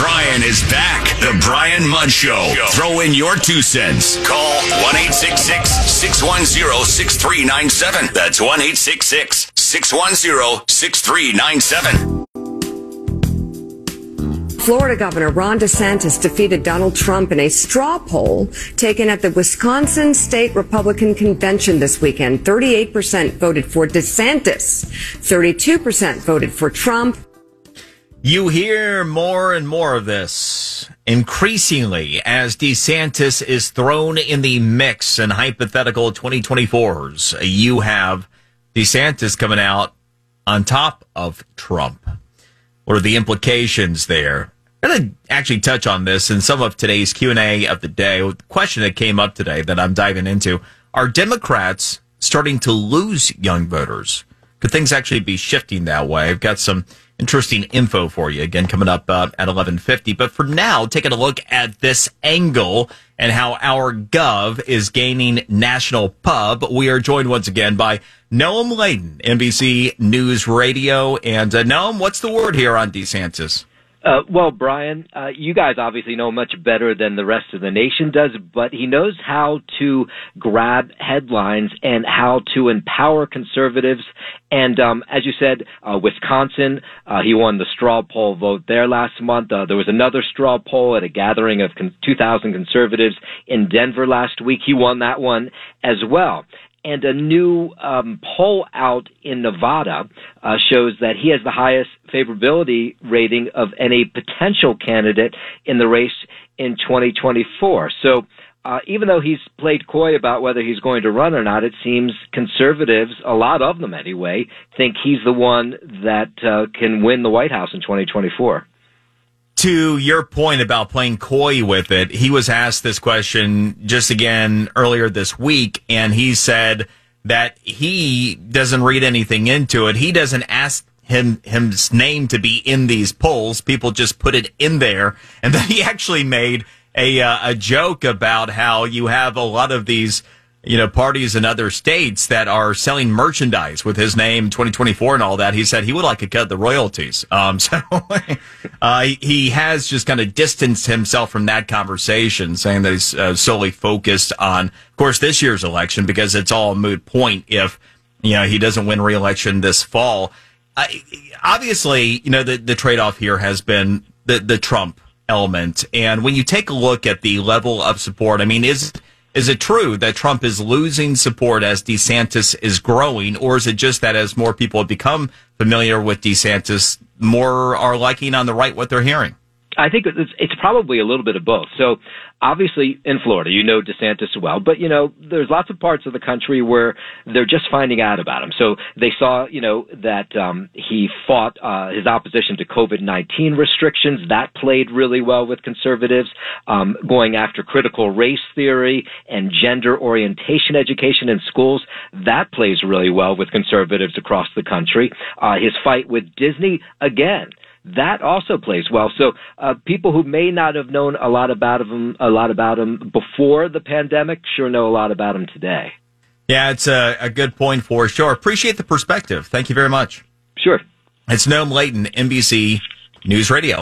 Brian is back. The Brian Mudd Show. Throw in your two cents. Call 1 610 6397. That's 1 610 6397. Florida Governor Ron DeSantis defeated Donald Trump in a straw poll taken at the Wisconsin State Republican Convention this weekend. 38% voted for DeSantis, 32% voted for Trump. You hear more and more of this increasingly as DeSantis is thrown in the mix in hypothetical 2024s. You have DeSantis coming out on top of Trump. What are the implications there? I'm going to actually touch on this in some of today's Q&A of the day. The question that came up today that I'm diving into, are Democrats starting to lose young voters? Could things actually be shifting that way? I've got some interesting info for you again coming up uh, at 11:50. But for now, taking a look at this angle and how our gov is gaining national pub. We are joined once again by Noam Laden, NBC News Radio. And uh, Noam, what's the word here on DeSantis? Uh, well, Brian, uh, you guys obviously know much better than the rest of the nation does, but he knows how to grab headlines and how to empower conservatives. And um, as you said, uh, Wisconsin, uh, he won the straw poll vote there last month. Uh, there was another straw poll at a gathering of con- 2,000 conservatives in Denver last week. He won that one as well and a new um, poll out in Nevada uh, shows that he has the highest favorability rating of any potential candidate in the race in 2024. So. Uh, even though he's played coy about whether he's going to run or not, it seems conservatives, a lot of them anyway, think he's the one that uh, can win the White House in 2024 to your point about playing coy with it, he was asked this question just again earlier this week, and he said that he doesn't read anything into it. He doesn't ask him his name to be in these polls. People just put it in there, and then he actually made a uh, a joke about how you have a lot of these you know, parties in other states that are selling merchandise with his name 2024 and all that. He said he would like to cut the royalties. Um, so uh, he has just kind of distanced himself from that conversation, saying that he's uh, solely focused on, of course, this year's election because it's all a moot point if, you know, he doesn't win reelection this fall. Obviously, you know, the, the trade off here has been the, the Trump element. And when you take a look at the level of support, I mean, is is it true that Trump is losing support as DeSantis is growing, or is it just that as more people have become familiar with DeSantis, more are liking on the right what they're hearing? I think it's, it's probably a little bit of both. So obviously in Florida, you know DeSantis well, but you know, there's lots of parts of the country where they're just finding out about him. So they saw, you know, that um, he fought uh, his opposition to COVID-19 restrictions. That played really well with conservatives. Um, going after critical race theory and gender orientation education in schools, that plays really well with conservatives across the country. Uh, his fight with Disney, again, that also plays well. So uh, people who may not have known a lot about him, a lot about him before the pandemic, sure know a lot about him today. Yeah, it's a, a good point for sure. Appreciate the perspective. Thank you very much. Sure. It's Noam Laden, NBC News Radio.